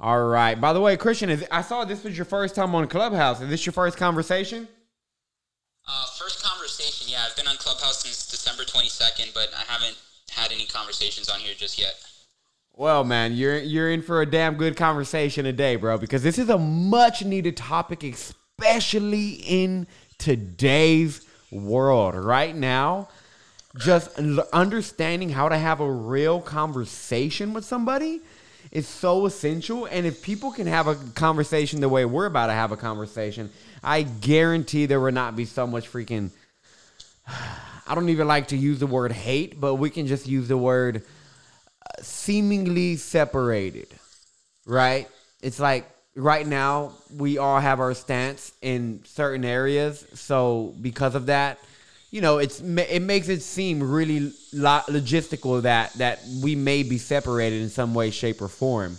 All right. By the way, Christian, is, I saw this was your first time on Clubhouse. Is this your first conversation? Uh, first conversation, yeah. I've been on Clubhouse since December 22nd, but I haven't had any conversations on here just yet. Well, man, you're you're in for a damn good conversation today, bro, because this is a much needed topic, especially in today's world. Right now, just understanding how to have a real conversation with somebody is so essential. And if people can have a conversation the way we're about to have a conversation, I guarantee there will not be so much freaking. I don't even like to use the word hate, but we can just use the word uh, seemingly separated, right? It's like right now we all have our stance in certain areas, so because of that, you know, it's it makes it seem really logistical that that we may be separated in some way, shape, or form.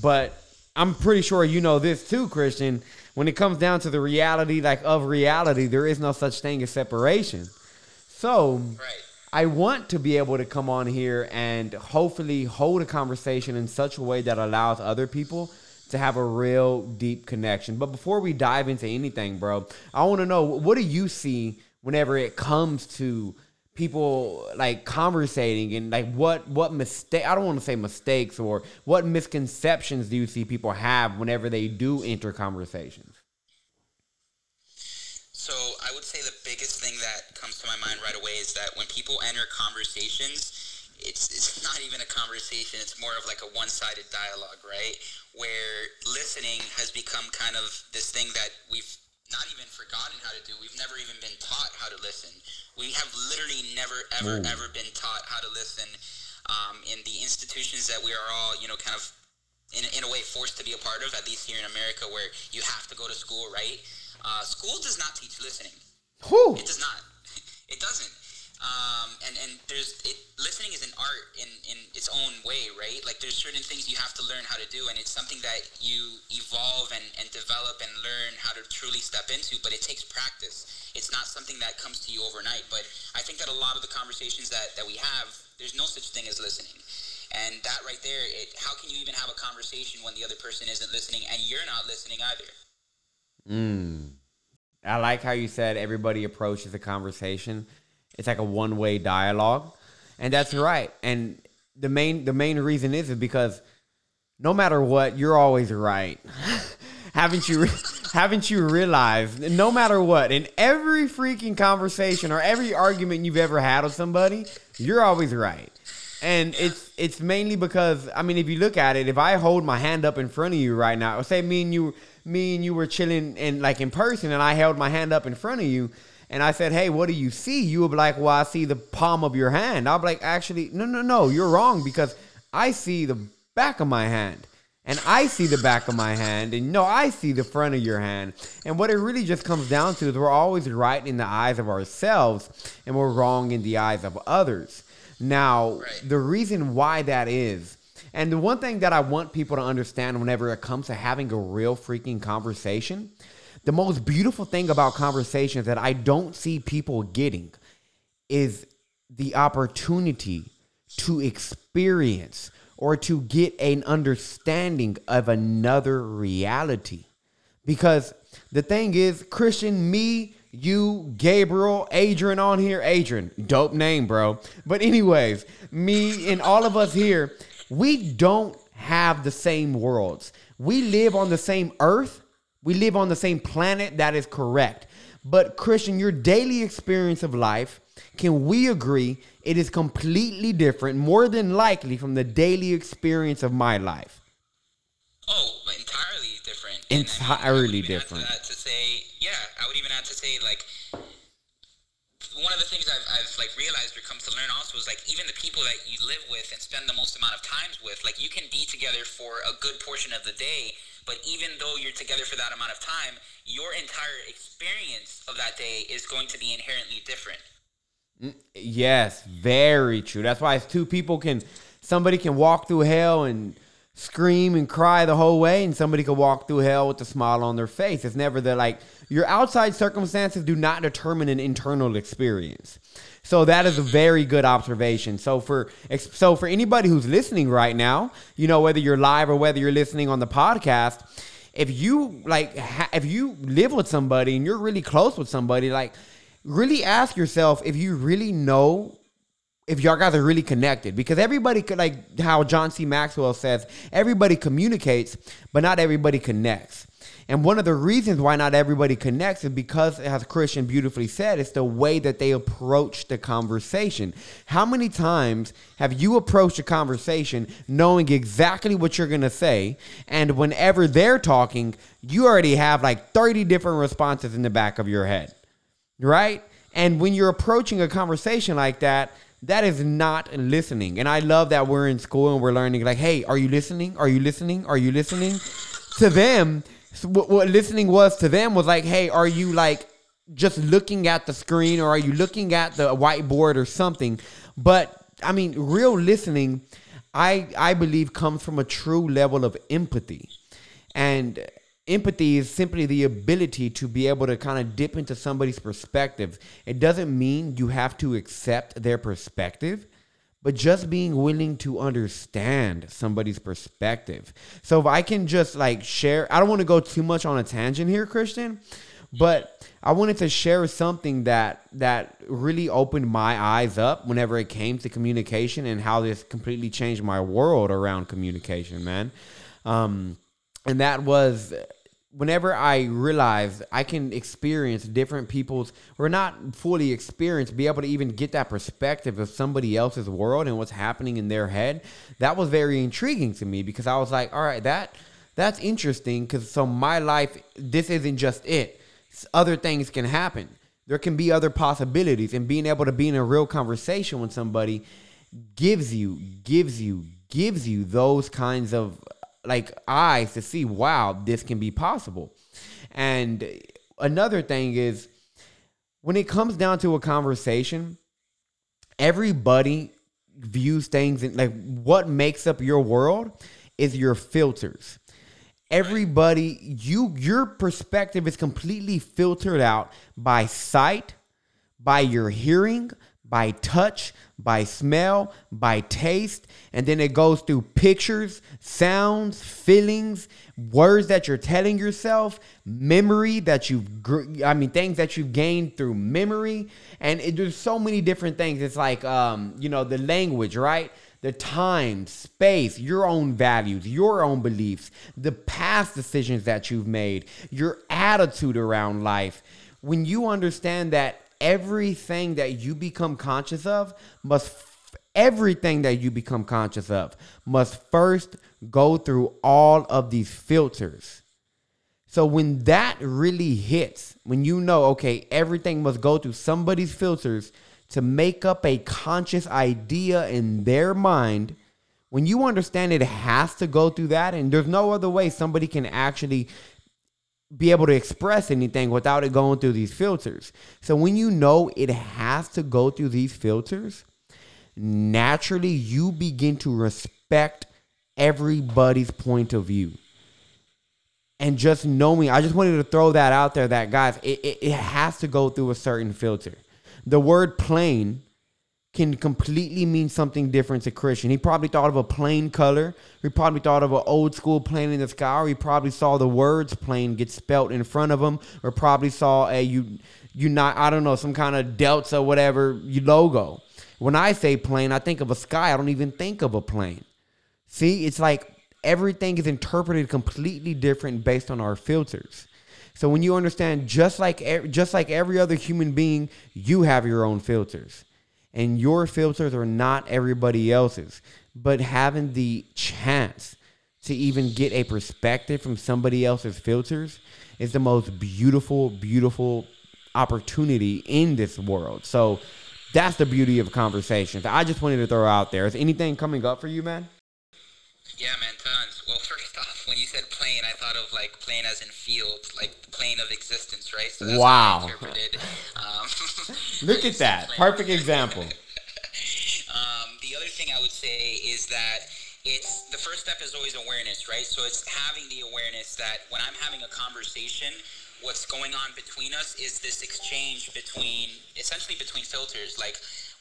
But I'm pretty sure you know this too, Christian. When it comes down to the reality, like of reality, there is no such thing as separation. So Right. I want to be able to come on here and hopefully hold a conversation in such a way that allows other people to have a real deep connection. But before we dive into anything, bro, I want to know what do you see whenever it comes to people like conversating and like what what mistake I don't want to say mistakes or what misconceptions do you see people have whenever they do enter conversations? So I would say the biggest thing that comes to my mind right away is that when people enter conversations, it's it's not even a conversation. It's more of like a one-sided dialogue, right? Where listening has become kind of this thing that we've not even forgotten how to do. We've never even been taught how to listen. We have literally never, ever, Ooh. ever been taught how to listen um, in the institutions that we are all, you know, kind of in, in a way forced to be a part of, at least here in America, where you have to go to school, right? Uh, school does not teach listening. Whew. It does not. It doesn't. Um, and and there's it, listening is an art in, in its own way, right? Like there's certain things you have to learn how to do, and it's something that you evolve and, and develop and learn how to truly step into. But it takes practice. It's not something that comes to you overnight. But I think that a lot of the conversations that, that we have, there's no such thing as listening. And that right there, it, how can you even have a conversation when the other person isn't listening and you're not listening either? Mm. I like how you said everybody approaches a conversation. It's like a one way dialogue, and that's right. And the main the main reason is is because no matter what, you're always right. haven't you re- haven't you realized? No matter what, in every freaking conversation or every argument you've ever had with somebody, you're always right. And it's it's mainly because I mean, if you look at it, if I hold my hand up in front of you right now, say me and you, me and you were chilling and like in person, and I held my hand up in front of you, and I said, "Hey, what do you see?" You would be like, "Well, I see the palm of your hand." I'll be like, "Actually, no, no, no, you're wrong because I see the back of my hand." And I see the back of my hand, and no, I see the front of your hand. And what it really just comes down to is we're always right in the eyes of ourselves, and we're wrong in the eyes of others. Now, the reason why that is, and the one thing that I want people to understand whenever it comes to having a real freaking conversation, the most beautiful thing about conversations that I don't see people getting is the opportunity to experience or to get an understanding of another reality. Because the thing is, Christian, me, you, Gabriel, Adrian on here, Adrian, dope name, bro. But, anyways, me and all of us here, we don't have the same worlds. We live on the same earth, we live on the same planet, that is correct. But, Christian, your daily experience of life, can we agree it is completely different, more than likely, from the daily experience of my life? Oh, entirely different. And I mean, I Entirely would even add to different. to say, yeah, I would even have to say like one of the things I've, I've like realized or come to learn also is like even the people that you live with and spend the most amount of times with, like you can be together for a good portion of the day, but even though you're together for that amount of time, your entire experience of that day is going to be inherently different. Mm, yes, very true. That's why two people can somebody can walk through hell and scream and cry the whole way, and somebody can walk through hell with a smile on their face. It's never the like your outside circumstances do not determine an internal experience. So that is a very good observation. So for so for anybody who's listening right now, you know whether you're live or whether you're listening on the podcast, if you like ha- if you live with somebody and you're really close with somebody, like really ask yourself if you really know if y'all guys are really connected because everybody could like how John C. Maxwell says, everybody communicates, but not everybody connects. And one of the reasons why not everybody connects is because, as Christian beautifully said, it's the way that they approach the conversation. How many times have you approached a conversation knowing exactly what you're going to say, and whenever they're talking, you already have like 30 different responses in the back of your head, right? And when you're approaching a conversation like that, that is not listening. And I love that we're in school and we're learning, like, hey, are you listening? Are you listening? Are you listening? to them, what, what listening was to them was like, hey, are you like just looking at the screen or are you looking at the whiteboard or something? But I mean, real listening, I I believe comes from a true level of empathy. And empathy is simply the ability to be able to kind of dip into somebody's perspective. It doesn't mean you have to accept their perspective, but just being willing to understand somebody's perspective. So if I can just like share, I don't want to go too much on a tangent here, Christian, but I wanted to share something that that really opened my eyes up whenever it came to communication and how this completely changed my world around communication, man. Um, and that was whenever I realized I can experience different people's, or not fully experience, be able to even get that perspective of somebody else's world and what's happening in their head, that was very intriguing to me because I was like, all right, that that's interesting because so my life, this isn't just it. Other things can happen. There can be other possibilities, and being able to be in a real conversation with somebody gives you, gives you, gives you those kinds of like eyes to see, wow, this can be possible. And another thing is when it comes down to a conversation, everybody views things in like what makes up your world is your filters. Everybody, you your perspective is completely filtered out by sight, by your hearing, by touch, by smell, by taste, and then it goes through pictures, sounds, feelings, words that you're telling yourself, memory that you've, I mean, things that you've gained through memory, and it, there's so many different things. It's like, um, you know, the language, right? The time, space, your own values, your own beliefs, the past decisions that you've made, your attitude around life. When you understand that everything that you become conscious of must everything that you become conscious of must first go through all of these filters. So when that really hits, when you know, okay, everything must go through somebody's filters to make up a conscious idea in their mind, when you understand it has to go through that, and there's no other way somebody can actually be able to express anything without it going through these filters. So when you know it has to go through these filters, naturally you begin to respect everybody's point of view. And just knowing, I just wanted to throw that out there that guys, it, it, it has to go through a certain filter. The word plain can completely mean something different to Christian. He probably thought of a plain color. He probably thought of an old school plane in the sky. Or he probably saw the words plane get spelt in front of him, or probably saw a you you not I don't know some kind of delta whatever logo. When I say plane, I think of a sky. I don't even think of a plane. See, it's like everything is interpreted completely different based on our filters. So when you understand, just like just like every other human being, you have your own filters and your filters are not everybody else's. But having the chance to even get a perspective from somebody else's filters is the most beautiful, beautiful opportunity in this world. So that's the beauty of conversations. I just wanted to throw out there. Is anything coming up for you, man? Yeah, man, tons. Well, first off, when you said plane, I thought of like plane as in field, like the plane of existence, right? So wow. Um, Look at that. Perfect example. um, the other thing I would say is that it's the first step is always awareness, right? So it's having the awareness that when I'm having a conversation what's going on between us is this exchange between essentially between filters like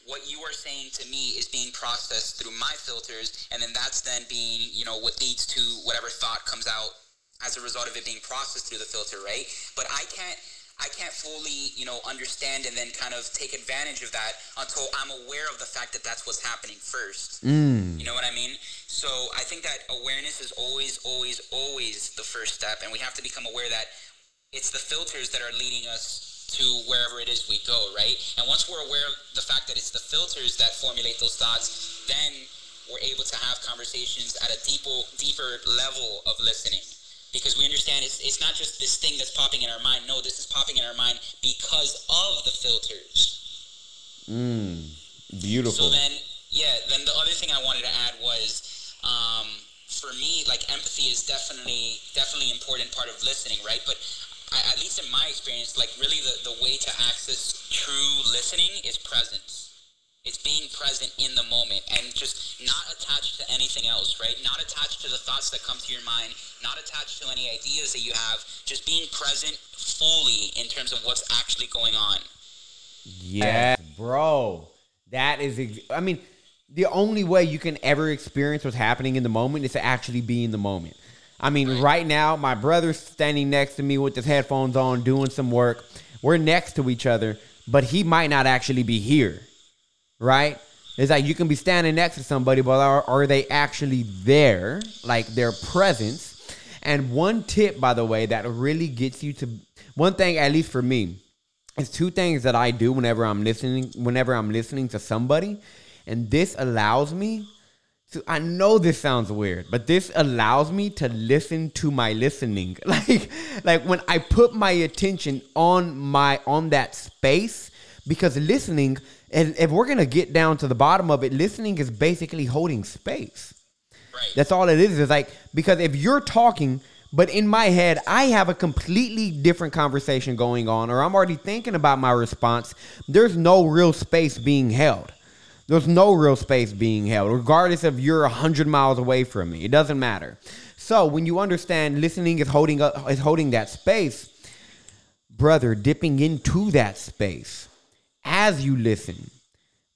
what you are saying to me is being processed through my filters and then that's then being you know what leads to whatever thought comes out as a result of it being processed through the filter right but i can't I can't fully, you know, understand and then kind of take advantage of that until I'm aware of the fact that that's what's happening first. Mm. You know what I mean? So I think that awareness is always, always, always the first step, and we have to become aware that it's the filters that are leading us to wherever it is we go, right? And once we're aware of the fact that it's the filters that formulate those thoughts, then we're able to have conversations at a deeper, deeper level of listening because we understand it's, it's not just this thing that's popping in our mind. No, this is popping in our mind because of the filters. Mm, beautiful. So then, yeah, then the other thing I wanted to add was, um, for me, like empathy is definitely definitely important part of listening, right? But I, at least in my experience, like really the, the way to access true listening is presence. It's being present in the moment and just not attached to anything else, right? Not attached to the thoughts that come to your mind, not attached to any ideas that you have, just being present fully in terms of what's actually going on. Yeah, bro. That is, ex- I mean, the only way you can ever experience what's happening in the moment is to actually be in the moment. I mean, right, now, my brother's standing next to me with his headphones on, doing some work. We're next to each other, but he might not actually be here right? It's like you can be standing next to somebody, but are, are they actually there? Like their presence. And one tip, by the way, that really gets you to one thing, at least for me, is two things that I do whenever I'm listening, whenever I'm listening to somebody, and this allows me to. I know this sounds weird, but this allows me to listen to my listening. Like, like when I put my attention on my on that space, because listening and if we're gonna get down to the bottom of it, listening is basically holding space. Right. That's all it is. It's like because if you're talking, but in my head, I have a completely different conversation going on, or I'm already thinking about my response. There's no real space being held. There's no real space being held, regardless if you're hundred miles away from me. It doesn't matter. So when you understand listening is holding up, is holding that space, brother, dipping into that space as you listen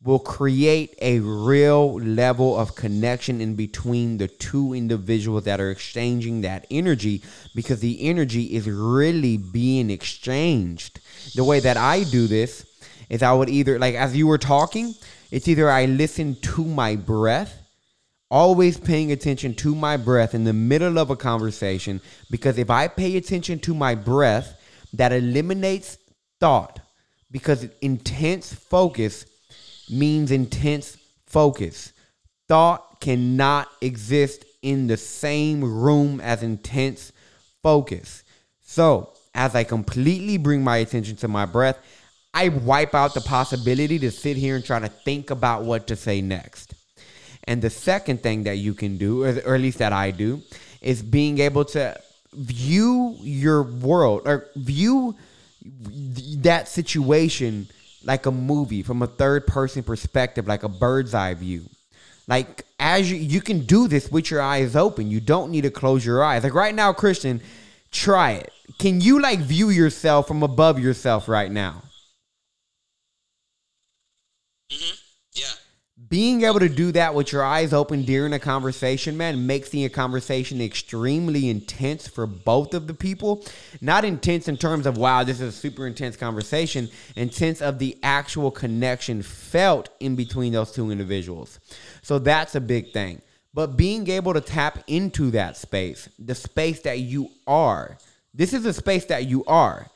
will create a real level of connection in between the two individuals that are exchanging that energy because the energy is really being exchanged. The way that I do this is I would either, like, as you were talking, it's either I listen to my breath, always paying attention to my breath in the middle of a conversation because if I pay attention to my breath, that eliminates thought because intense focus means intense focus. Thought cannot exist in the same room as intense focus. So, as I completely bring my attention to my breath, I wipe out the possibility to sit here and try to think about what to say next. And the second thing that you can do, or at least that I do, is being able to view your world or view that situation like a movie from a third person perspective, like a bird's eye view. Like as you you can do this with your eyes open. You don't need to close your eyes. Like right now, Christian, try it. Can you like view yourself from above yourself right now? Mm-hmm. Yeah being able to do that with your eyes open during a conversation, man, makes the conversation extremely intense for both of the people. Not intense in terms of, wow, this is a super intense conversation, intense of the actual connection felt in between those two individuals. So that's a big thing. But being able to tap into that space, the space that you are, this is a space that you are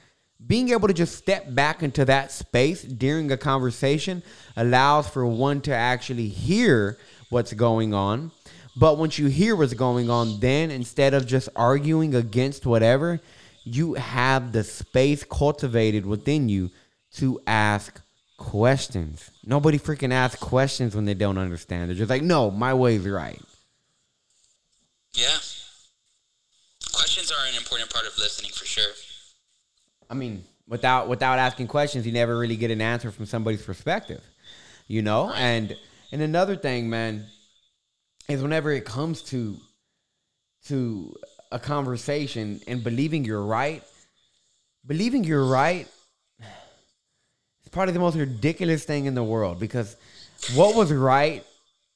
being able to just step back into that space during a conversation allows for one to actually hear what's going on. But once you hear what's going on, then instead of just arguing against whatever, you have the space cultivated within you to ask questions. Nobody freaking asks questions when they don't understand. They're just like, no, my way's right. Yeah. Questions are an important part of listening for sure. I mean, without without asking questions, you never really get an answer from somebody's perspective. You know? And and another thing, man, is whenever it comes to to a conversation and believing you're right, believing you're right is probably the most ridiculous thing in the world because what was right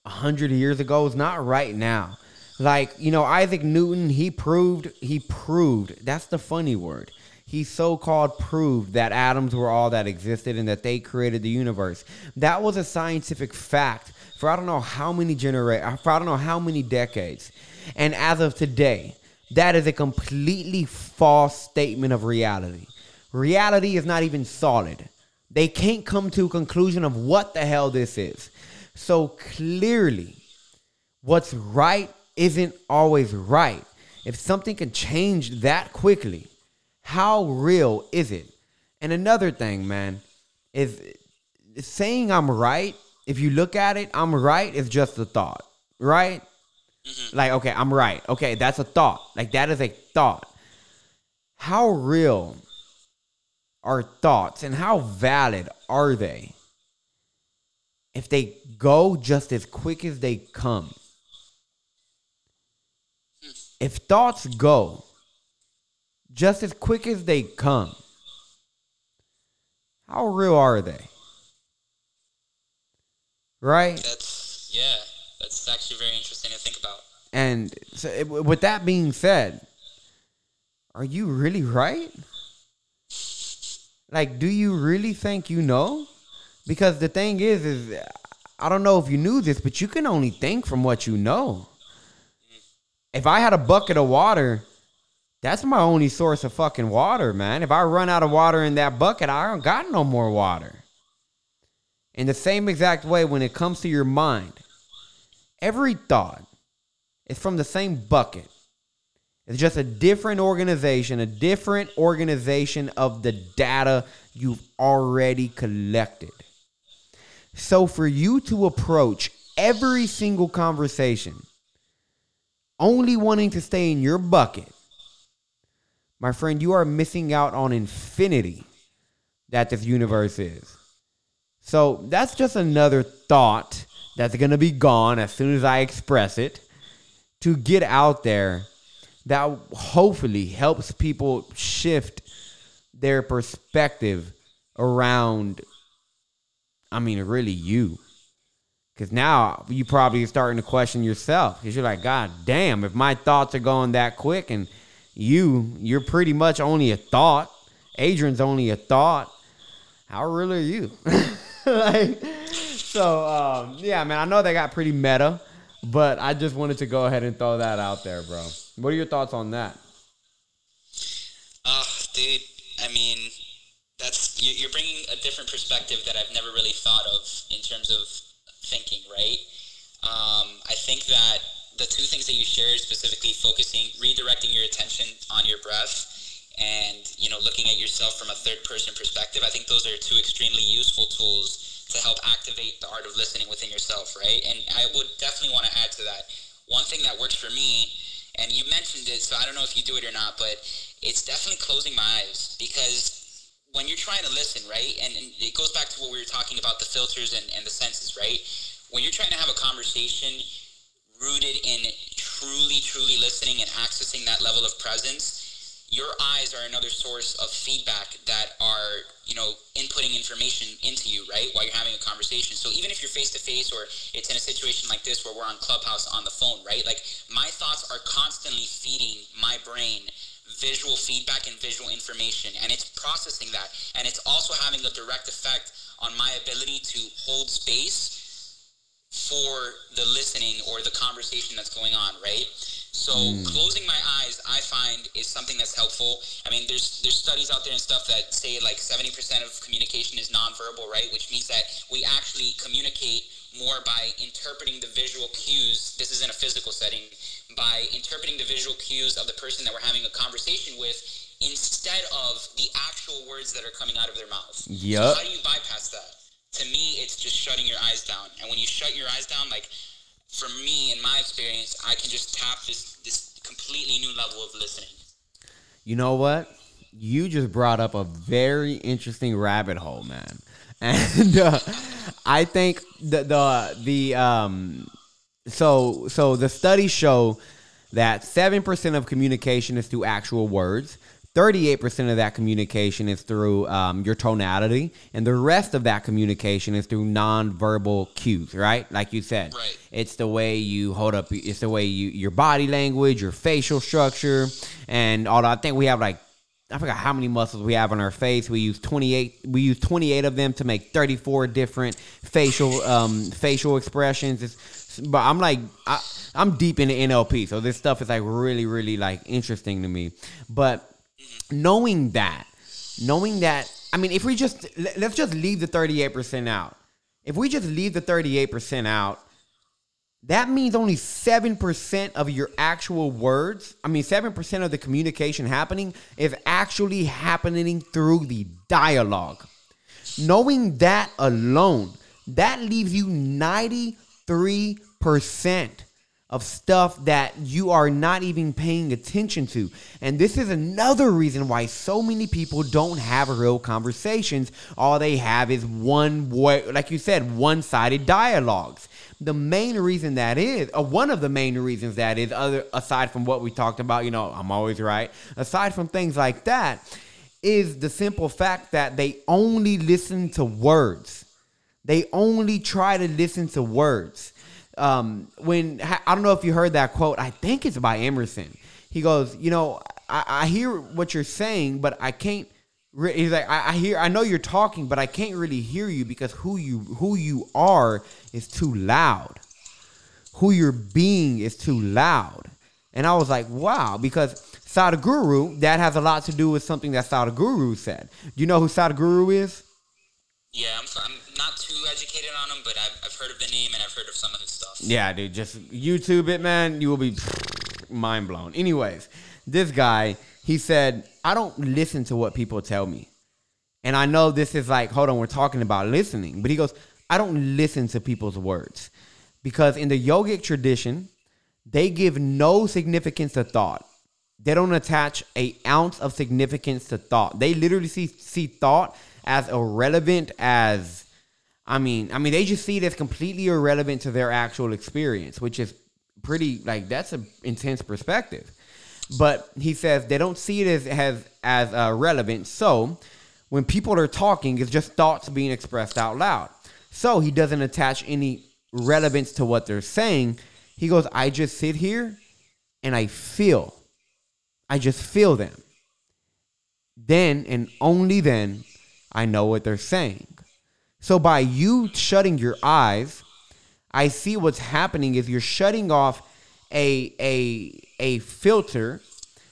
a hundred years ago is not right now. Like, you know, Isaac Newton, he proved, he proved, that's the funny word. He so called proved that atoms were all that existed and that they created the universe. That was a scientific fact for I don't know how many genera- for I don't know how many decades. And as of today, that is a completely false statement of reality. Reality is not even solid. They can't come to a conclusion of what the hell this is. So clearly, what's right isn't always right. If something can change that quickly, how real is it? And another thing, man, is saying I'm right, if you look at it, I'm right is just a thought, right? Mm-hmm. Like, okay, I'm right. Okay, that's a thought. Like, that is a thought. How real are thoughts and how valid are they if they go just as quick as they come? If thoughts go just as quick as they come, how real are they? Right? That's, yeah, that's actually very interesting to think about. And so, with that being said, are you really right? Like, do you really think you know? Because the thing is, is I don't know if you knew this, but you can only think from what you know. Mm. If I had a bucket of water, that's my only source of fucking water, man. If I run out of water in that bucket, I don't got no more water. In the same exact way, when it comes to your mind, every thought is from the same bucket. It's just a different organization, a different organization of the data you've already collected. So, for you to approach every single conversation only wanting to stay in your bucket, my friend, you are missing out on infinity that this universe is. So that's just another thought that's going to be gone as soon as I express it to get out there that hopefully helps people shift their perspective around, I mean, really you. Because now you probably are starting to question yourself because you're like, God damn, if my thoughts are going that quick and you, you're pretty much only a thought. Adrian's only a thought. How real are you? like, so, um, yeah, man, I know they got pretty meta, but I just wanted to go ahead and throw that out there, bro. What are your thoughts on that? Oh, dude, I mean, that's you're bringing a different perspective that I've never really thought of in terms of thinking, right? Um, I think that the two things that you shared, specifically focusing, redirecting your attention on your breath, and you know, looking at yourself from a third person perspective, I think those are two extremely useful tools to help activate the art of listening within yourself, right? And I would definitely want to add to that. One thing that works for me, and you mentioned it, so I don't know if you do it or not, but it's definitely closing my eyes because when you're trying to listen, right, and, and it goes back to what we were talking about the filters and, and the senses, right? When you're trying to have a conversation rooted in truly, truly listening and accessing that level of presence, your eyes are another source of feedback that are, you know, inputting information into you, right, while you're having a conversation. So even if you're face to face or it's in a situation like this where we're on Clubhouse on the phone, right, like my thoughts are constantly feeding my brain visual feedback and visual information, and it's processing that, and it's also having a direct effect on my ability to hold space for the listening or the conversation that's going on, right? So mm. closing my eyes, I find, is something that's helpful. I mean, there's there's studies out there and stuff that say like 70% of communication is nonverbal, right? Which means that we actually communicate more by interpreting the visual cues. This is in a physical setting by interpreting the visual cues of the person that we're having a conversation with instead of the actual words that are coming out of their mouth. Yeah. So how do you bypass that? To me, it's just shutting your eyes down. And when you shut your eyes down, like for me, in my experience, I can just tap this this completely new level of listening. You know what? You just brought up a very interesting rabbit hole, man. And uh, I think the the the um so so the studies show that 7% of communication is through actual words 38% of that communication is through um, your tonality, and the rest of that communication is through nonverbal cues, right? Like you said, Right. it's the way you hold up, it's the way you your body language, your facial structure, and all that. I think we have like I forgot how many muscles we have on our face. We use 28 we use 28 of them to make 34 different facial um facial expressions. It's, but I'm like I, I'm deep into NLP, so this stuff is like really really like interesting to me. But knowing that, knowing that, I mean, if we just let- let's just leave the 38% out. If we just leave the 38% out, that means only 7% of your actual words, I mean 7% of the communication happening is actually happening through the dialogue. Knowing that alone, that leaves you 93% of stuff that you are not even paying attention to. And this is another reason why so many people don't have real conversations. All they have is one way, like you said, one-sided dialogues. The main reason that is, or one of the main reasons that is, other aside from what we talked about, you know, I'm always right. Aside from things like that, is the simple fact that they only listen to words. They only try to listen to words. Um, when I don't know if you heard that quote, I think it's by Emerson. He goes, you know, I, I hear what you're saying, but I can't. Re-, he's like, I, I hear, I know you're talking, but I can't really hear you because who you who you are is too loud. Who you're being is too loud. And I was like, wow, because Sadhguru, that has a lot to do with something that Sadhguru said. Do you know who Sadhguru is? Yeah, I'm, I'm not too educated on him, but I've, I've heard of the name and I've heard of some of his stuff. Yeah, dude, just YouTube it, man. You will be mind blown. Anyways, this guy, he said, I don't listen to what people tell me. And I know this is like, hold on, we're talking about listening. But he goes, I don't listen to people's words. Because in the yogic tradition, they give no significance to thought. They don't attach a ounce of significance to thought. They literally see see thought as irrelevant as I mean, I mean, they just see it as completely irrelevant to their actual experience, which is pretty like that's an intense perspective. But he says they don't see it as as as uh, relevant. So when people are talking, it's just thoughts being expressed out loud. So he doesn't attach any relevance to what they're saying. He goes, I just sit here and I feel. I just feel them. Then and only then I know what they're saying. So by you shutting your eyes, I see what's happening is you're shutting off a a a filter.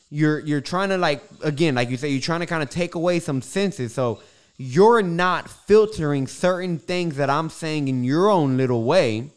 You're you're trying to like again, like you say, you're trying to kind of take away some senses. So you're not filtering certain things that I'm saying in your own little way.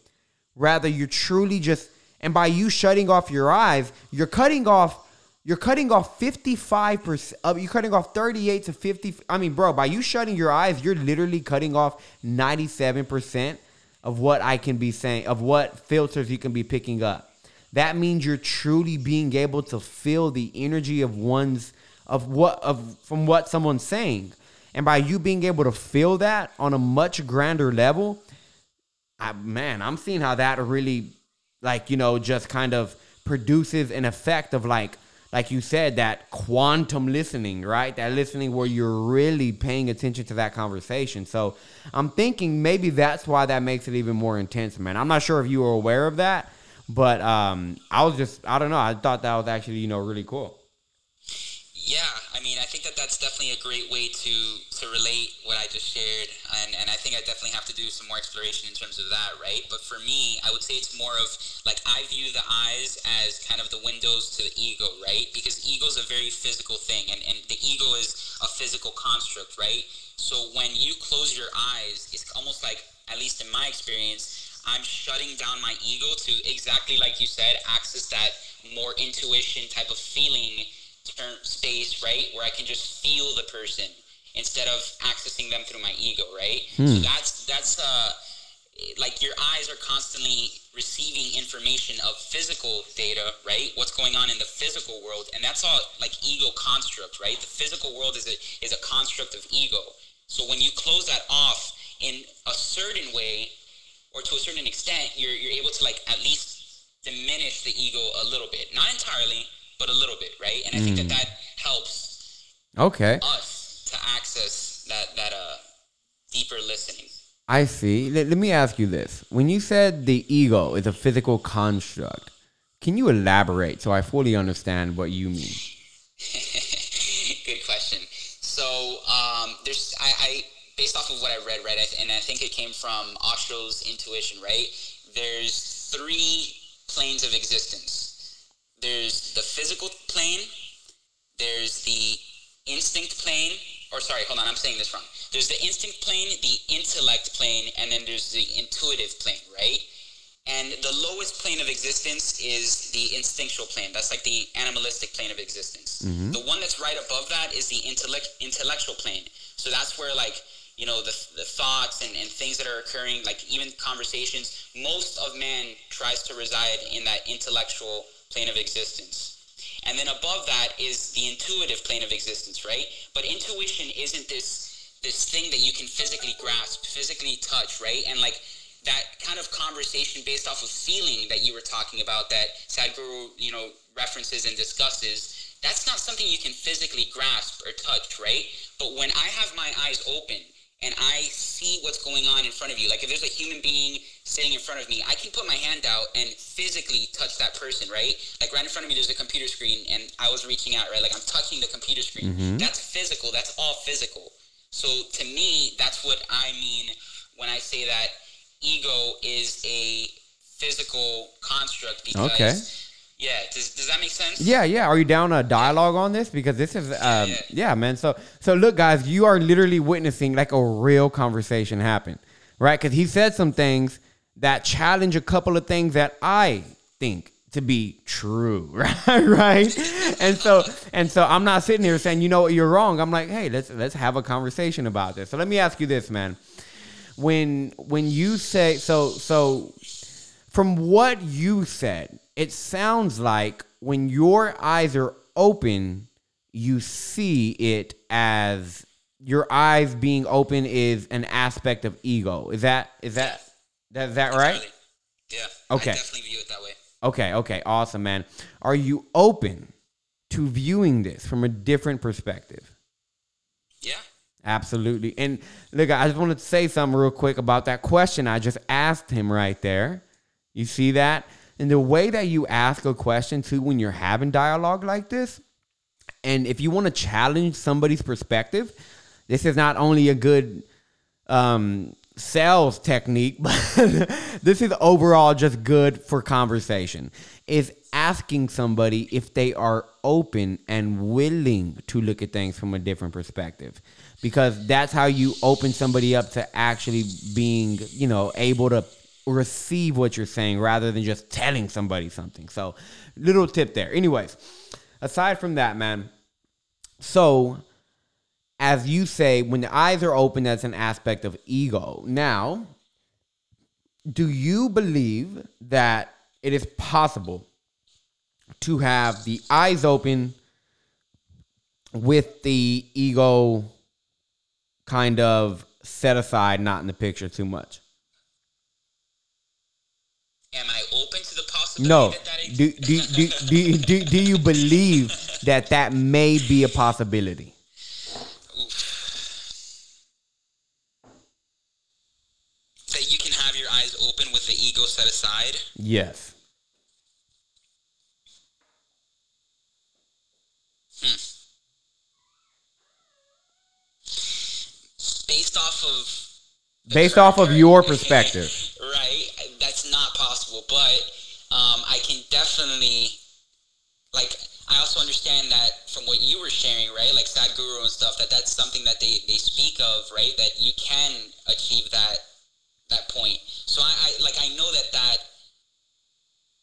Rather, you're truly just and by you shutting off your eyes, you're cutting off you're cutting off 55% of uh, you're cutting off 38 to 50 I mean, bro, by you shutting your eyes, you're literally cutting off 97% of what I can be saying, of what filters you can be picking up. That means you're truly being able to feel the energy of one's of what of from what someone's saying. And by you being able to feel that on a much grander level, I, man, I'm seeing how that really, like, you know, just kind of produces an effect of like, like you said, that quantum listening, right? That listening where you're really paying attention to that conversation. So I'm thinking maybe that's why that makes it even more intense, man. I'm not sure if you were aware of that, but um, I was just, I don't know. I thought that was actually, you know, really cool. Yeah, I mean, I think that that's definitely a great way to to relate what I just shared, and and I think I definitely have to do some more exploration in terms of that, right? But for me, I would say it's more of like I view the eyes as kind of the windows to the ego, right? Because ego is a very physical thing, and and the ego is a physical construct, right? So when you close your eyes, it's almost like, at least in my experience, I'm shutting down my ego to exactly like you said, access that more intuition type of feeling term space, right? Where I can just feel the person instead of accessing them through my ego, right? So that's that's uh like your eyes are constantly receiving information of physical data, right? What's going on in the physical world, and that's all like ego construct, right? The physical world is a is a construct of ego. So when you close that off in a certain way, or to a certain extent, you're you're able to like at least diminish the ego a little bit, not entirely, but a little bit, right? And I think that that helps Okay. us to access that that uh deeper listening. I see. Let, let me ask you this. When you said the ego is a physical construct, can you elaborate so I fully understand what you mean? Good question. So um, there's I, I based off of what I read, right, I th- and I think it came from Osho's intuition, right? There's three planes of existence. There's the physical plane. There's the instinct plane. Or sorry, hold on, I'm saying this wrong. There's the instinct plane, the intellect plane, and then there's the intuitive plane, right? And the lowest plane of existence is the instinctual plane. That's like the animalistic plane of existence. Mm-hmm. The one that's right above that is the intellect intellectual plane. So that's where like you know the, the thoughts and, and things that are occurring, like even conversations. Most of man tries to reside in that intellectual plane of existence. And then above that is the intuitive plane of existence, right? But intuition isn't this this thing that you can physically grasp, physically touch, right? And like that kind of conversation based off of feeling that you were talking about that Sadhguru, you know, references and discusses, that's not something you can physically grasp or touch, right? But when I have my eyes open and I see what's going on in front of you, like if there's a human being sitting in front of me, I can put my hand out and physically touch that person, right? Like right in front of me, there's a computer screen and I was reaching out, right? Like I'm touching the computer screen. Mm-hmm. That's physical. That's all physical. So to me, that's what I mean when I say that ego is a physical construct because Okay. Yeah does, does that make sense Yeah, yeah. Are you down a dialogue on this? Because this is, um, yeah, yeah. man. So, so look, guys, you are literally witnessing like a real conversation happen, right? Because he said some things that challenge a couple of things that I think to be true, right? right? And so, and so, I'm not sitting here saying, you know what, you're wrong. I'm like, hey, let's let's have a conversation about this. So let me ask you this, man. When when you say so so from what you said, it sounds like when your eyes are open, you see it as your eyes being open is an aspect of ego. Is that is that that is that right? Yeah Okay. I definitely view it that way Okay, okay, awesome, man. Are you open to viewing this from a different perspective? yeah Absolutely. And look, I just wanted to say something real quick about that question I just asked him right there. You see that? And the way that you ask a question too when you're having dialogue like this, and if you want to challenge somebody's perspective, this is not only a good um, sales technique, but this is overall just good for conversation. Is asking somebody if they are open and willing to look at things from a different perspective. Because that's how you open somebody up to actually being, you know, able to receive what you're saying rather than just telling somebody something. So, little tip there. Anyways, aside from that, man, so as you say, when the eyes are open, that's an aspect of ego. Now, do you believe that it is possible to have the eyes open with the ego kind of set aside, not in the picture too much? Am I open to the possibility No. that that Do, exists? do, do, do, do, do you believe that that may be a possibility? that you can have your eyes open with the ego set aside Yes. Hmm. based off of Based off of your perspective. right that's not possible but um, i can definitely like i also understand that from what you were sharing right like sadhguru and stuff that that's something that they, they speak of right that you can achieve that that point so I, I like i know that that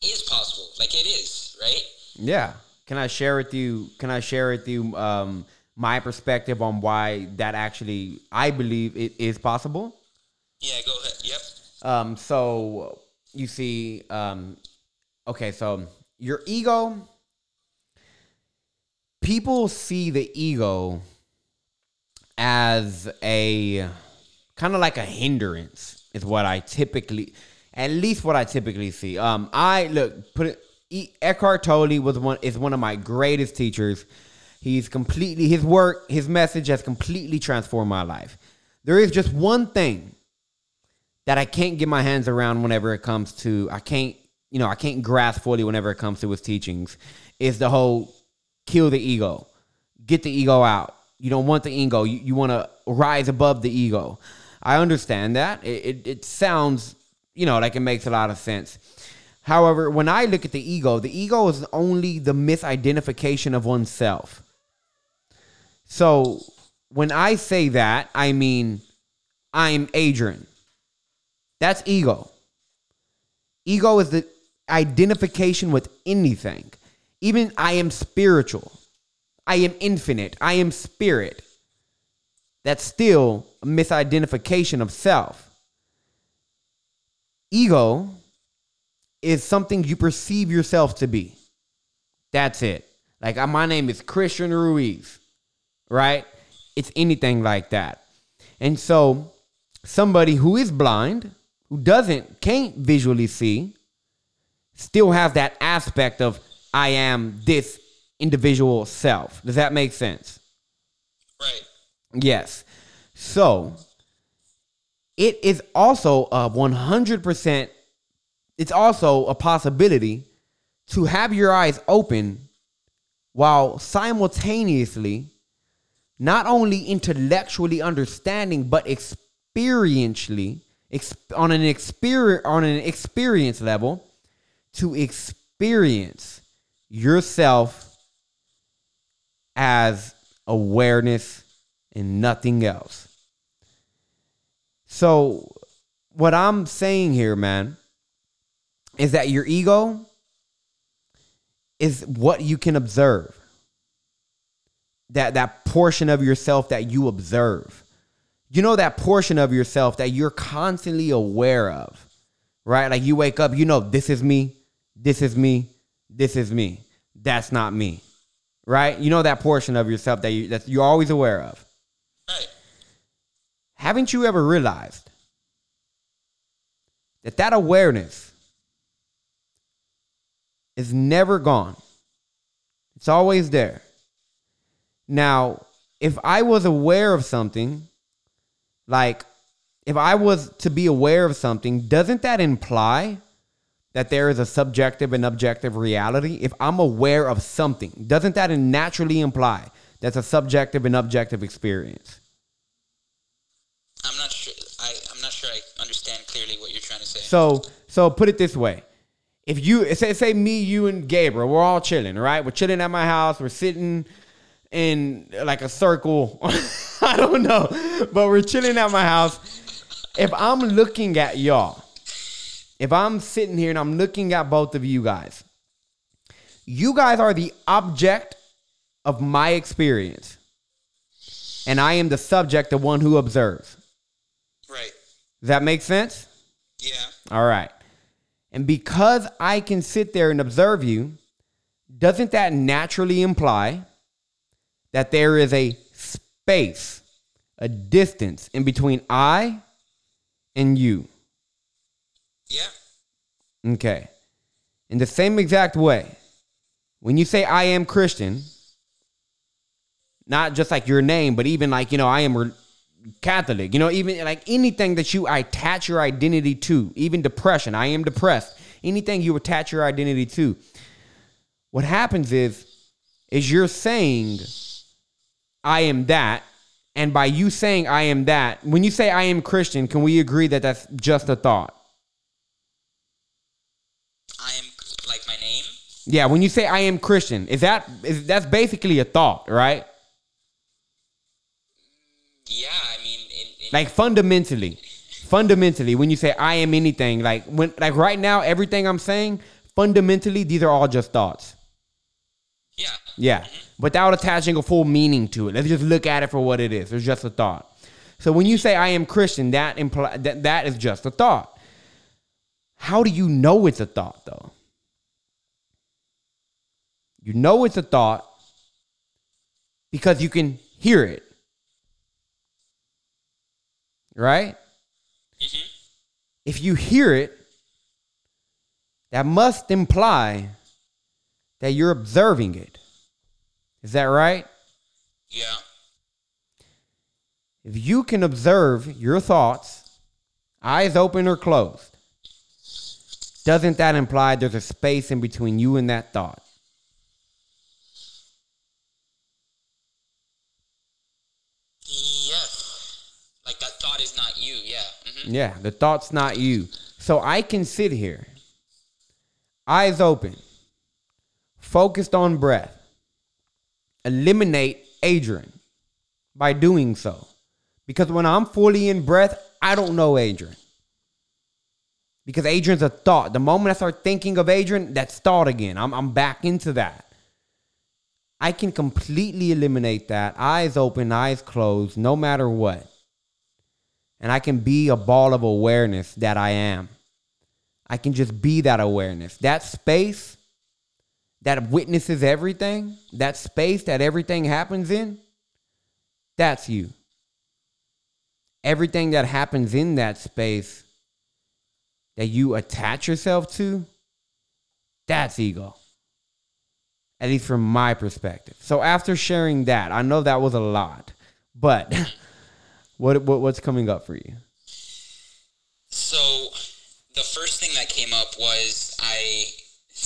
is possible like it is right Yeah. Can I share with you? Can I share with you um, my perspective on why that actually I believe it is possible? yeah go ahead yep Um, so you see, um, okay, so your ego. People see the ego as a kind of like a hindrance, is what I typically, at least what I typically see. Um, I look put it. E- Eckhart Tolle was one is one of my greatest teachers. He's completely his work, his message has completely transformed my life. There is just one thing that I can't get my hands around whenever it comes to I can't, you know, I can't grasp fully whenever it comes to his teachings is the whole kill the ego. Get the ego out. You don't want the ego. You, you want to rise above the ego. I understand that. It, it, it sounds, you know, like it makes a lot of sense. However, when I look at the ego, the ego is only the misidentification of oneself. So when I say that, I mean I'm Adrian. That's ego. Ego is the identification with anything. Even I am spiritual. I am infinite. I am spirit. That's still a misidentification of self. Ego is something you perceive yourself to be. That's it. Like uh, my name is Christian Ruiz, right? It's anything like that. And so somebody who is blind, who doesn't can't visually see, still has that aspect of I am this individual self. Does that make sense? Right. Yes. So it is also a 100%, it's also a possibility to have your eyes open while simultaneously not only intellectually understanding but experientially on an experience on an experience level to experience yourself as awareness and nothing else. So, what I'm saying here, man, is that your ego is what you can observe. That that portion of yourself that you observe. You know that portion of yourself that you're constantly aware of. Right? Like you wake up, you know this is me, this is me, this is me. That's not me. Right? You know that portion of yourself that you that you're always aware of. Right. Haven't you ever realized that that awareness is never gone? It's always there. Now, if I was aware of something, like if I was to be aware of something, doesn't that imply that there is a subjective and objective reality? If I'm aware of something, doesn't that naturally imply that's a subjective and objective experience? I'm not sure. I, I'm not sure I understand clearly what you're trying to say. So, so put it this way: if you say, say me, you, and Gabriel, we're all chilling, right? We're chilling at my house. We're sitting in like a circle. I don't know, but we're chilling at my house. If I'm looking at y'all, if I'm sitting here and I'm looking at both of you guys, you guys are the object of my experience, and I am the subject, the one who observes. right. Does that make sense? Yeah. All right. And because I can sit there and observe you, doesn't that naturally imply that there is a space, a distance in between I and you? Yeah. Okay. In the same exact way, when you say I am Christian, not just like your name, but even like, you know, I am re- Catholic, you know, even like anything that you attach your identity to, even depression, I am depressed, anything you attach your identity to. What happens is, is you're saying, I am that. And by you saying I am that, when you say I am Christian, can we agree that that's just a thought? I am like my name. Yeah, when you say I am Christian, is that is that's basically a thought, right? Yeah. I mean, in, in, Like fundamentally, fundamentally, when you say I am anything, like when like right now, everything I'm saying, fundamentally, these are all just thoughts. Yeah. Yeah, without attaching a full meaning to it. Let's just look at it for what it is. It's just a thought. So when you say I am Christian, that imply that that is just a thought. How do you know it's a thought though? You know it's a thought because you can hear it. Right? hmm If you hear it, that must imply that you're observing it. Is that right? Yeah. If you can observe your thoughts, eyes open or closed, doesn't that imply there's a space in between you and that thought? Yes. Like that thought is not you. Yeah. hmm Yeah, the thought's not you. So I can sit here, eyes open, focused on breath, eliminate Adrian by doing so. Because when I'm fully in breath, I don't know Adrian. Because Adrian's a thought. The moment I start thinking of Adrian, that's thought again. I'm, I'm back into that. I can completely eliminate that. Eyes open, eyes closed, no matter what and I can be a ball of awareness that I am. I can just be that awareness. That space that witnesses everything, that space that everything happens in, that's you. Everything that happens in that space that you attach yourself to, that's ego. At least from my perspective. So after sharing that, I know that was a lot, but what, what what's coming up for you? So the first thing that came up was I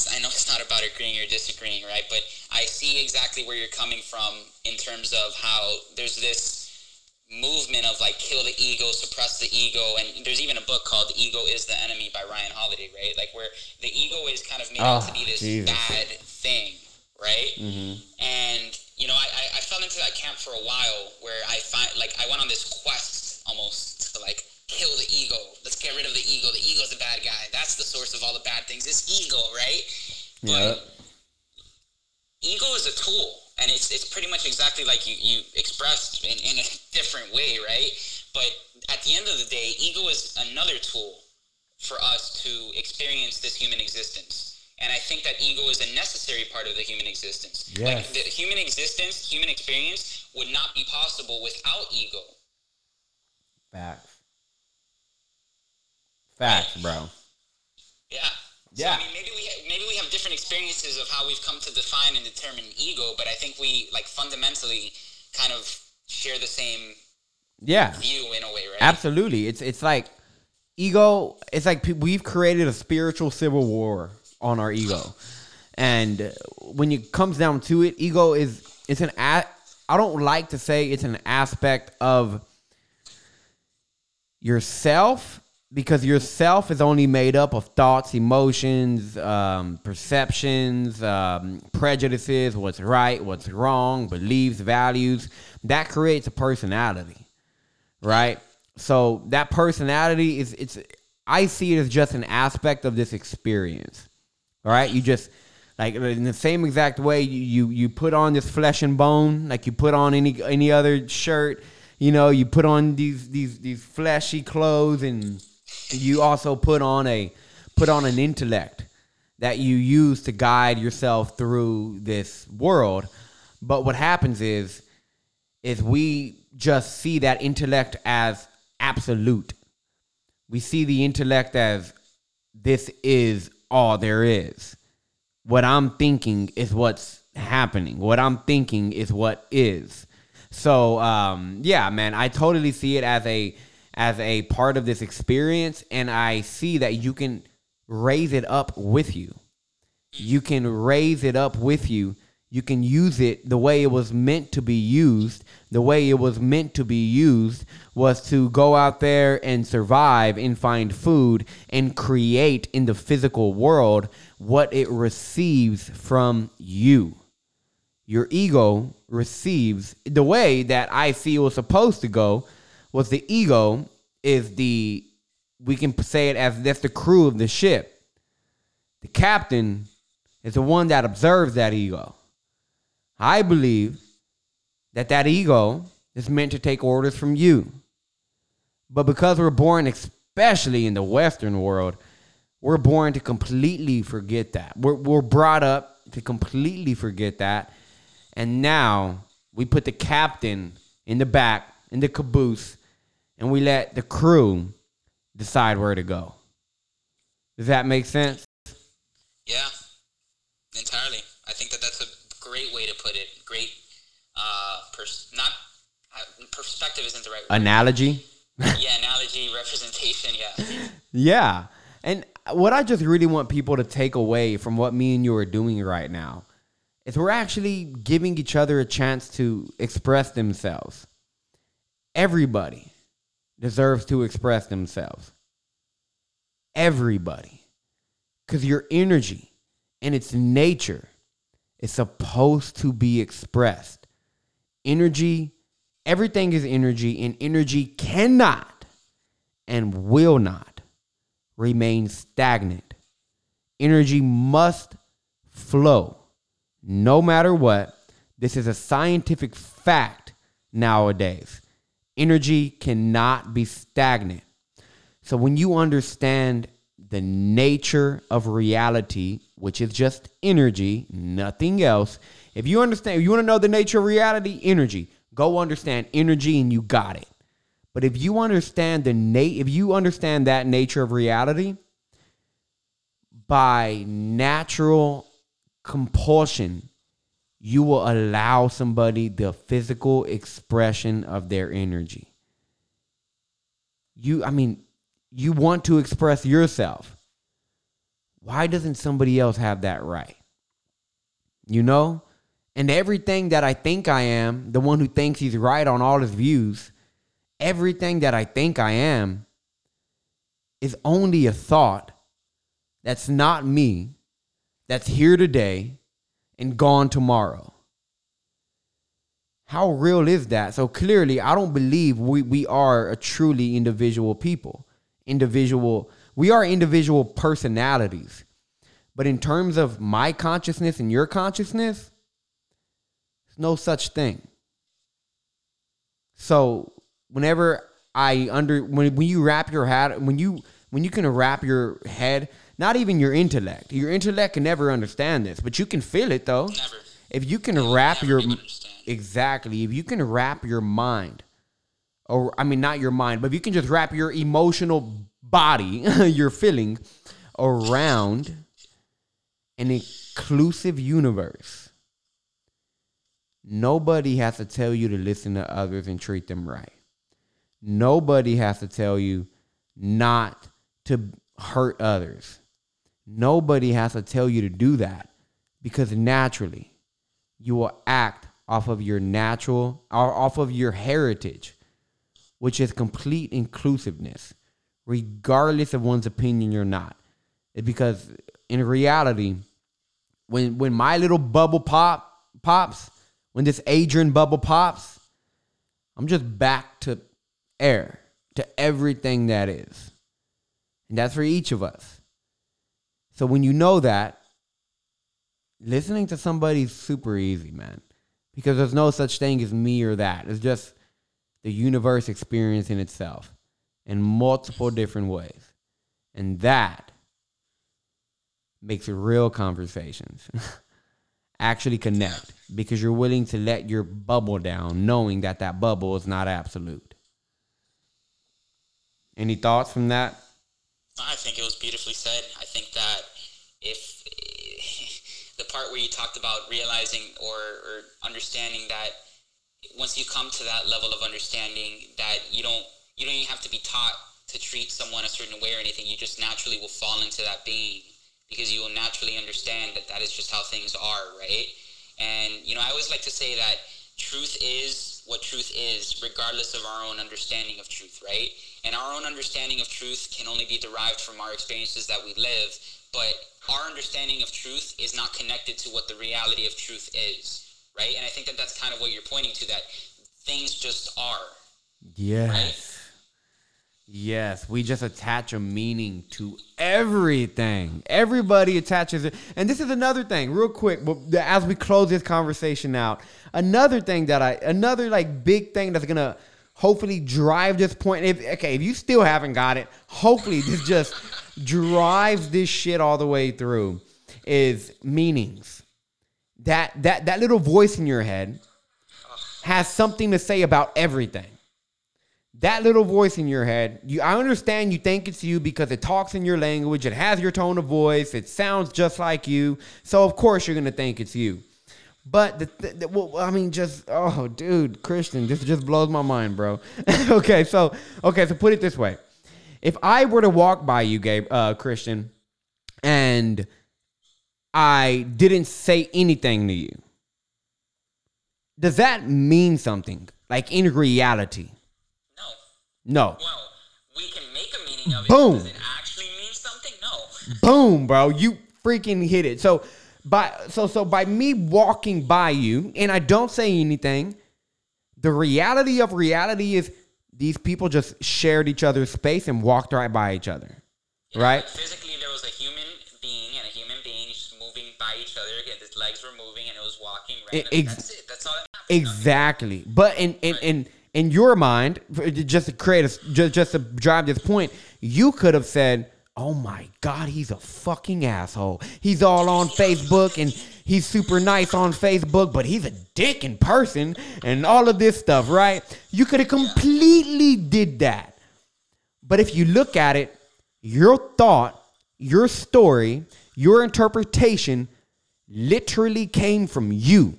I know it's not about agreeing or disagreeing, right? But I see exactly where you're coming from in terms of how there's this movement of like kill the ego, suppress the ego, and there's even a book called "The Ego Is the Enemy" by Ryan Holiday, right? Like where the ego is kind of made ah, out to Oh, be this Jesus. bad thing, right? Mm-hmm. And you know, I, I, I fell into that camp for a while where I find like I went on this quest almost to like kill the ego. Let's get rid of the ego. The ego's the bad guy. That's the source of all the bad things. It's ego, right? Yeah. But ego is a tool, and it's it's pretty much exactly like you you expressed in, in a different way, right? But at the end of the day, ego is another tool for us to experience this human existence. And I think that ego is a necessary part of the human existence. Like the human existence, human experience would not be possible without ego. Facts. Facts, bro. Yeah. Yeah. So, I mean, maybe we maybe we have different experiences of how we've come to define and determine ego, but I think we like fundamentally kind of share the same Yeah. view in a way, right? Absolutely. It's it's like ego. It's like pe- we've created a spiritual civil war on our ego, and when it comes down to it, ego is it's an a- I don't like to say it's an aspect of yourself because yourself is only made up of thoughts, emotions, um, perceptions, um, prejudices, what's right, what's wrong, beliefs, values. That creates a personality right? So that personality is it's I see it as just an aspect of this experience. All right? You just like in the same exact way you, you put on this flesh and bone, like you put on any any other shirt, you know, you put on these these these fleshy clothes and you also put on a put on an intellect that you use to guide yourself through this world. But what happens is is we just see that intellect as absolute. We see the intellect as this is all there is. What I'm thinking is what's happening. What I'm thinking is what is. So um, yeah, man, I totally see it as a as a part of this experience, and I see that you can raise it up with you you can raise it up with you. You can use it the way it was meant to be used. The way it was meant to be used was to go out there and survive and find food and create in the physical world what it receives from you. Your ego receives the way that I see it was supposed to go was the ego is the we can say it as that's the crew of the ship. The captain is the one that observes that ego. I believe that that ego is meant to take orders from you. But because we're born, especially in the Western world, we're born to completely forget that. We're, we're brought up to completely forget that. And now we put the captain in the back, in the caboose, and we let the crew decide where to go. Does that make sense? Yeah, entirely. I think that that's a great way to put it. Great, uh, pers- not uh, perspective isn't the right word. Analogy. yeah, analogy, representation. Yeah. Yeah. And what I just really want people to take away from what me and you are doing right now is we're actually giving each other a chance to express themselves. Everybody deserves to express themselves. Everybody. Because your energy and its nature is supposed to be expressed. Energy, everything is energy, and energy cannot and will not remain stagnant. Energy must flow no matter what. This is a scientific fact nowadays. Energy cannot be stagnant. So when you understand the nature of reality, which is just energy, nothing else, if you understand, if you want to know the nature of reality, energy, go understand energy and you got it. But if you understand the na- if you understand that nature of reality by natural compulsion, you will allow somebody the physical expression of their energy. You I mean, you want to express yourself. Why doesn't somebody else have that right? You know? And everything that I think I am, the one who thinks he's right on all his views, everything that I think I am is only a thought that's not me, that's here today and gone tomorrow. How real is that? So clearly, I don't believe we, we are a truly individual people. Individual, we are individual personalities. But in terms of my consciousness and your consciousness, there's no such thing. So whenever I under when when you wrap your head when you when you can wrap your head, not even your intellect. Your intellect can never understand this, but you can feel it though. Never. If you can wrap your exactly, if you can wrap your mind, or I mean not your mind, but if you can just wrap your emotional body, your feeling around an inclusive universe. Nobody has to tell you to listen to others and treat them right. Nobody has to tell you not to hurt others. Nobody has to tell you to do that because naturally you will act off of your natural or off of your heritage, which is complete inclusiveness, regardless of one's opinion or not. It's because in reality, when when my little bubble pop pops, when this Adrian bubble pops, I'm just back to air, to everything that is. And that's for each of us. So when you know that, listening to somebody is super easy, man. Because there's no such thing as me or that. It's just the universe experience in itself in multiple different ways. And that makes real conversations actually connect because you're willing to let your bubble down knowing that that bubble is not absolute. Any thoughts from that? I think it was beautifully said. If the part where you talked about realizing or, or understanding that once you come to that level of understanding that you don't you don't even have to be taught to treat someone a certain way or anything. You just naturally will fall into that being because you will naturally understand that that is just how things are, right? And you know, I always like to say that truth is what truth is, regardless of our own understanding of truth, right? And our own understanding of truth can only be derived from our experiences that we live, but our understanding of truth is not connected to what the reality of truth is, right? And I think that that's kind of what you're pointing to that things just are. Yes. Yes, we just attach a meaning to everything. Everybody attaches it. And this is another thing, real quick, as we close this conversation out. Another thing that I, another like big thing that's gonna hopefully drive this point. If okay, if you still haven't got it, hopefully this just drives this shit all the way through. Is meanings. That that that little voice in your head has something to say about everything that little voice in your head, you I understand you think it's you because it talks in your language, it has your tone of voice, it sounds just like you. So of course you're going to think it's you. But the, the, the well, I mean, just oh, dude, Christian, this just blows my mind, bro. okay, so okay, so put it this way: if I were to walk by you, Gabe, uh, Christian, and I didn't say anything to you, does that mean something? Like in reality? No. No. Well, we can make a meaning of it. Boom. Does it actually mean something? No. Boom, bro. You freaking hit it. So by so so by me walking by you and I don't say anything, the reality of reality is these people just shared each other's space and walked right by each other. Yeah, Right? like physically, there was a human being and a human being just moving by each other. Again, his legs were moving and it was walking. Right. Ex- that's it. That's all that happened. Exactly. But in in in in your mind, just to create a just just to drive this point, you could have said, "Oh my God, he's a fucking asshole. He's all on Facebook and he's super nice on Facebook, but he's a dick in person and all of this stuff." Right? You could have completely did that. But if you look at it, your thought, your story, your interpretation literally came from you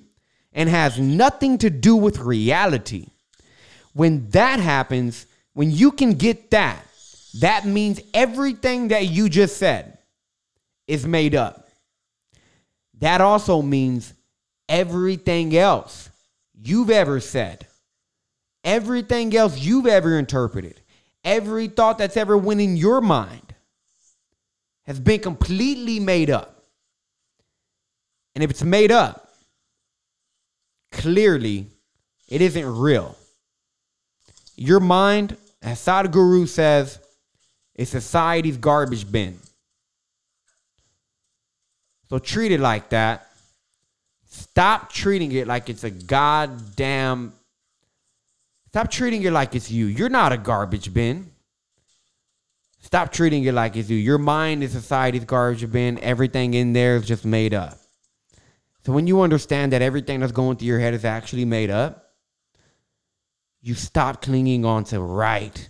and has nothing to do with reality. When that happens, when you can get that, that means everything that you just said is made up. That also means everything else you've ever said, everything else you've ever interpreted, every thought that's ever went in your mind has been completely made up. And if it's made up, clearly it isn't real. Your mind, as Sadhguru says, is society's garbage bin. So treat it like that. Stop treating it like it's a goddamn. Stop treating it like it's you. You're not a garbage bin. Stop treating it like it's you. Your mind is society's garbage bin. Everything in there is just made up. So when you understand that everything that's going through your head is actually made up, you stop clinging on to right.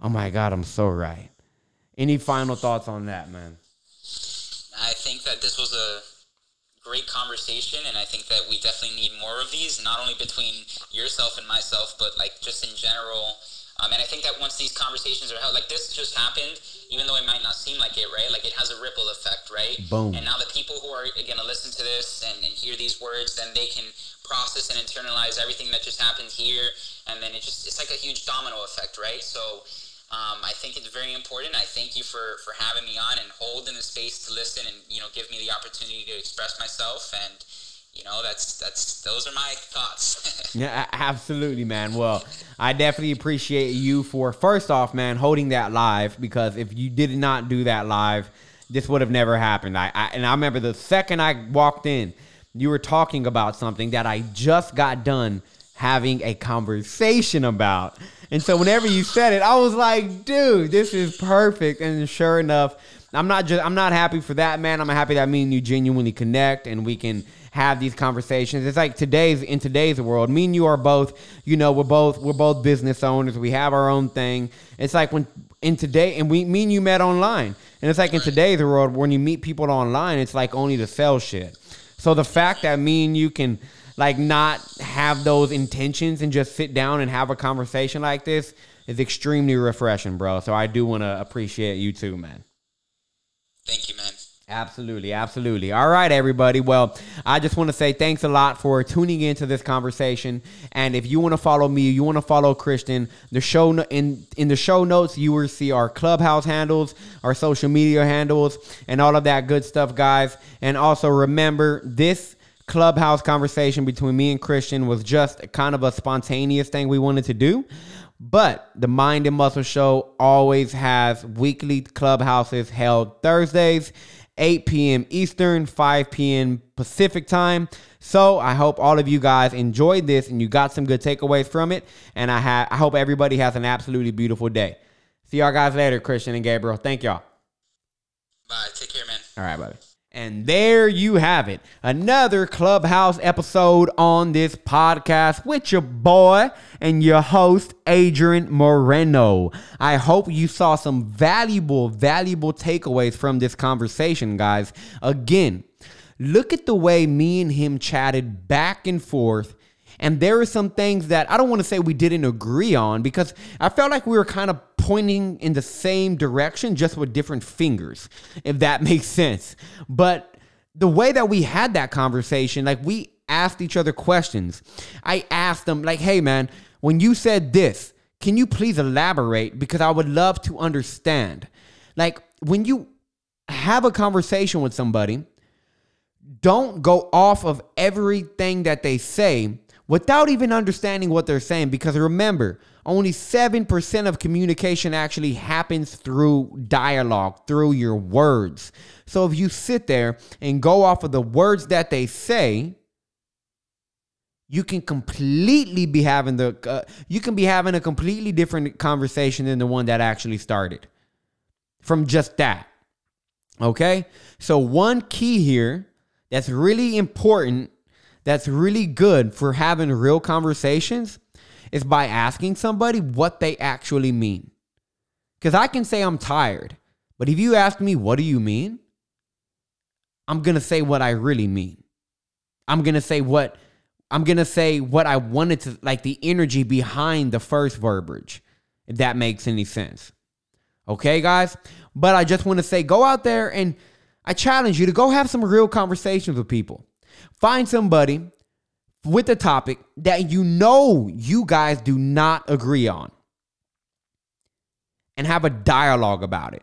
Oh my God, I'm so right. Any final thoughts on that, man? I think that this was a great conversation, and I think that we definitely need more of these, not only between yourself and myself, but like just in general. Um, and I think that once these conversations are held, like this just happened, even though it might not seem like it, right? Like it has a ripple effect, right? Boom. And now the people who are going to listen to this and, and hear these words, then they can process and internalize everything that just happened here, and then it just it's like a huge domino effect, right? So. Um, I think it's very important. I thank you for, for having me on and holding the space to listen and you know give me the opportunity to express myself and you know that's that's those are my thoughts. Yeah, absolutely, man. Well, I definitely appreciate you for first off, man, holding that live because if you did not do that live, this would have never happened. I, I and I remember the second I walked in, you were talking about something that I just got done having a conversation about. And so whenever you said it, I was like, dude, this is perfect. And sure enough, I'm not just I'm not happy for that, man. I'm happy that me and you genuinely connect and we can have these conversations. It's like today's in today's world. Me and you are both, you know, we're both we're both business owners. We have our own thing. It's like when in today and we me and you met online. And it's like in today's world when you meet people online, it's like only to sell shit. So the fact that me and you can like not have those intentions and just sit down and have a conversation like this is extremely refreshing, bro. So I do want to appreciate you too, man. Thank you, man. Absolutely, absolutely. All right, everybody. Well, I just want to say thanks a lot for tuning into this conversation. And if you want to follow me, you want to follow Christian, the show no- in in the show notes, you will see our clubhouse handles, our social media handles, and all of that good stuff, guys. And also remember this clubhouse conversation between me and Christian was just kind of a spontaneous thing we wanted to do. But the Mind and Muscle Show always has weekly clubhouses held Thursdays, 8 p.m. Eastern, 5 p.m. Pacific time. So I hope all of you guys enjoyed this and you got some good takeaways from it. And I ha- I hope everybody has an absolutely beautiful day. See y'all guys later, Christian and Gabriel. Thank y'all. Bye. Take care, man. All right, buddy. And there you have it. Another Clubhouse episode on this podcast with your boy and your host, Adrian Moreno. I hope you saw some valuable, valuable takeaways from this conversation, guys. Again, look at the way me and him chatted back and forth. And there are some things that I don't want to say we didn't agree on because I felt like we were kind of pointing in the same direction, just with different fingers, if that makes sense. But the way that we had that conversation, like we asked each other questions. I asked them, like, hey, man, when you said this, can you please elaborate? Because I would love to understand. Like, when you have a conversation with somebody, don't go off of everything that they say without even understanding what they're saying. Because remember, only 7% of communication actually happens through dialogue, through your words. So if you sit there and go off of the words that they say, you can completely be having the uh, you can be having a completely different conversation than the one that actually started from just that. Okay? So one key here that's really important that's really good for having real conversations is by asking somebody what they actually mean. Cuz I can say I'm tired, but if you ask me what do you mean? I'm going to say what I really mean. I'm going to say what I'm gonna say what I wanted to like the energy behind the first verbiage, if that makes any sense. Okay, guys? But I just want to say go out there and I challenge you to go have some real conversations with people. Find somebody with a topic that you know you guys do not agree on and have a dialogue about it.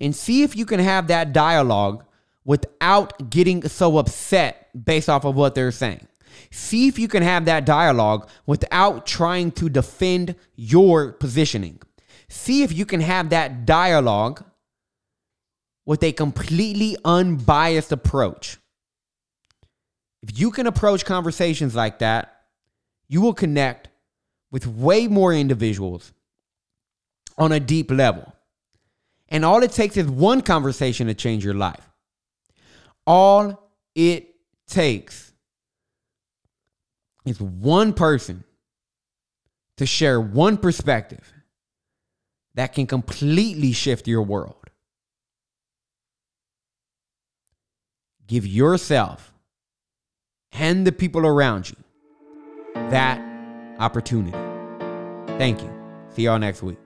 And see if you can have that dialogue without getting so upset based off of what they're saying. See if you can have that dialogue without trying to defend your positioning. See if you can have that dialogue with a completely unbiased approach. If you can approach conversations like that, you will connect with way more individuals on a deep level. And all it takes is one conversation to change your life. All it takes is one person to share one perspective that can completely shift your world. Give yourself and the people around you that opportunity. Thank you. See y'all next week.